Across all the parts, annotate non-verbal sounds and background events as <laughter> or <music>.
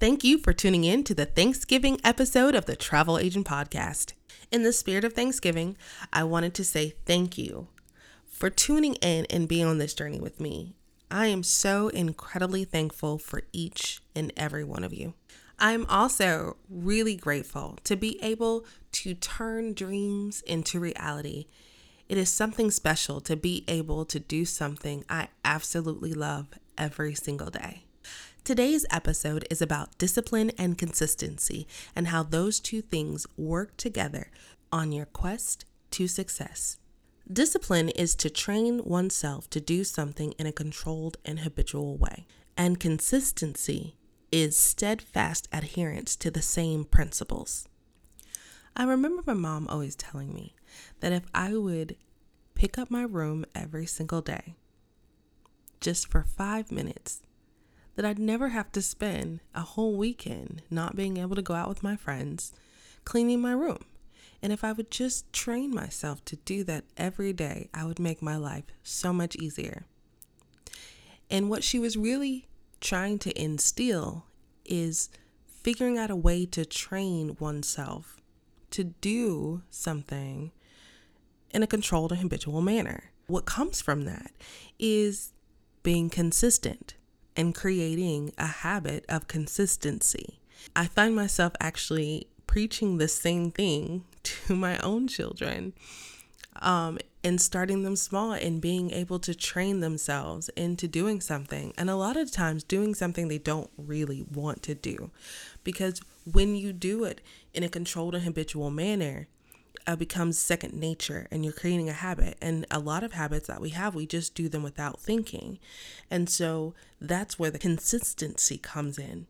Thank you for tuning in to the Thanksgiving episode of the Travel Agent Podcast. In the spirit of Thanksgiving, I wanted to say thank you for tuning in and being on this journey with me. I am so incredibly thankful for each and every one of you. I'm also really grateful to be able to turn dreams into reality. It is something special to be able to do something I absolutely love every single day. Today's episode is about discipline and consistency and how those two things work together on your quest to success. Discipline is to train oneself to do something in a controlled and habitual way, and consistency is steadfast adherence to the same principles. I remember my mom always telling me that if I would pick up my room every single day, just for five minutes, that I'd never have to spend a whole weekend not being able to go out with my friends cleaning my room. And if I would just train myself to do that every day, I would make my life so much easier. And what she was really trying to instill is figuring out a way to train oneself to do something in a controlled and habitual manner. What comes from that is being consistent and creating a habit of consistency. I find myself actually preaching the same thing <laughs> to my own children um, and starting them small and being able to train themselves into doing something. And a lot of times, doing something they don't really want to do. Because when you do it in a controlled and habitual manner, uh, becomes second nature and you're creating a habit. And a lot of habits that we have, we just do them without thinking. And so that's where the consistency comes in.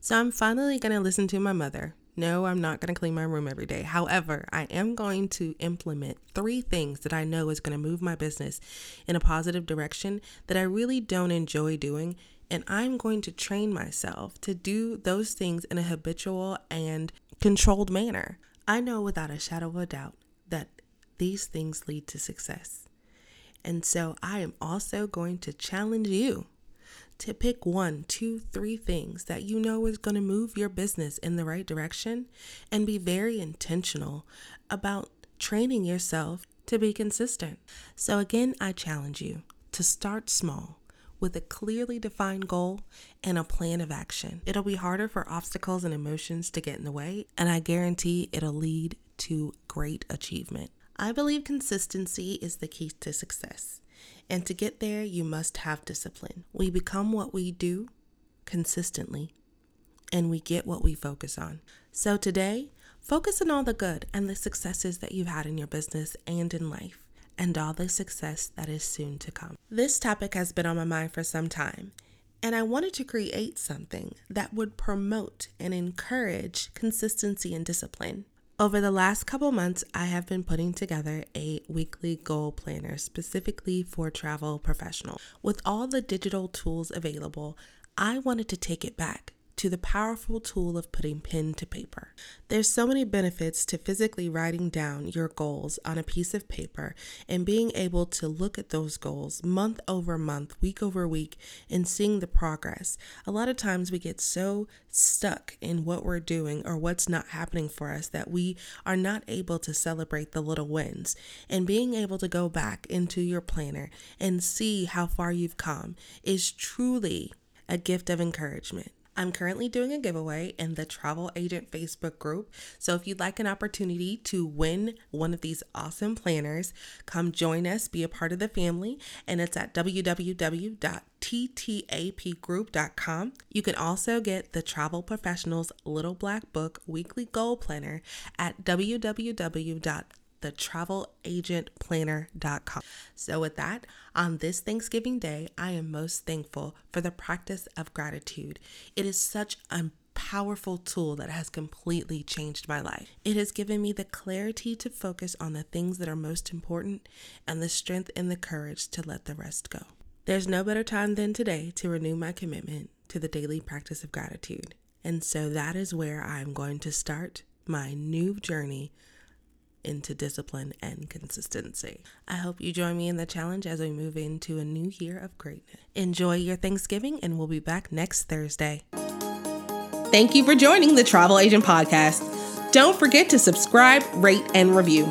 So I'm finally going to listen to my mother. No, I'm not going to clean my room every day. However, I am going to implement three things that I know is going to move my business in a positive direction that I really don't enjoy doing. And I'm going to train myself to do those things in a habitual and controlled manner. I know without a shadow of a doubt that these things lead to success. And so I am also going to challenge you to pick one, two, three things that you know is going to move your business in the right direction and be very intentional about training yourself to be consistent. So, again, I challenge you to start small with a clearly defined goal and a plan of action. It'll be harder for obstacles and emotions to get in the way, and I guarantee it'll lead to great achievement. I believe consistency is the key to success. And to get there, you must have discipline. We become what we do consistently, and we get what we focus on. So today, focus on all the good and the successes that you've had in your business and in life and all the success that is soon to come. This topic has been on my mind for some time, and I wanted to create something that would promote and encourage consistency and discipline. Over the last couple months, I have been putting together a weekly goal planner specifically for travel professionals. With all the digital tools available, I wanted to take it back to the powerful tool of putting pen to paper. There's so many benefits to physically writing down your goals on a piece of paper and being able to look at those goals month over month, week over week, and seeing the progress. A lot of times we get so stuck in what we're doing or what's not happening for us that we are not able to celebrate the little wins. And being able to go back into your planner and see how far you've come is truly a gift of encouragement. I'm currently doing a giveaway in the Travel Agent Facebook group. So if you'd like an opportunity to win one of these awesome planners, come join us, be a part of the family, and it's at www.ttapgroup.com. You can also get the Travel Professionals Little Black Book Weekly Goal Planner at www thetravelagentplanner.com. So, with that, on this Thanksgiving Day, I am most thankful for the practice of gratitude. It is such a powerful tool that has completely changed my life. It has given me the clarity to focus on the things that are most important and the strength and the courage to let the rest go. There's no better time than today to renew my commitment to the daily practice of gratitude. And so that is where I'm going to start my new journey into discipline and consistency. I hope you join me in the challenge as we move into a new year of greatness. Enjoy your Thanksgiving, and we'll be back next Thursday. Thank you for joining the Travel Agent Podcast. Don't forget to subscribe, rate, and review.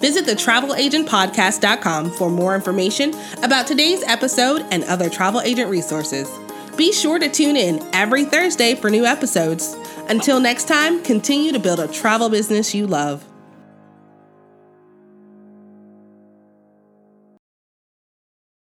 Visit the travelagentpodcast.com for more information about today's episode and other travel agent resources. Be sure to tune in every Thursday for new episodes. Until next time, continue to build a travel business you love.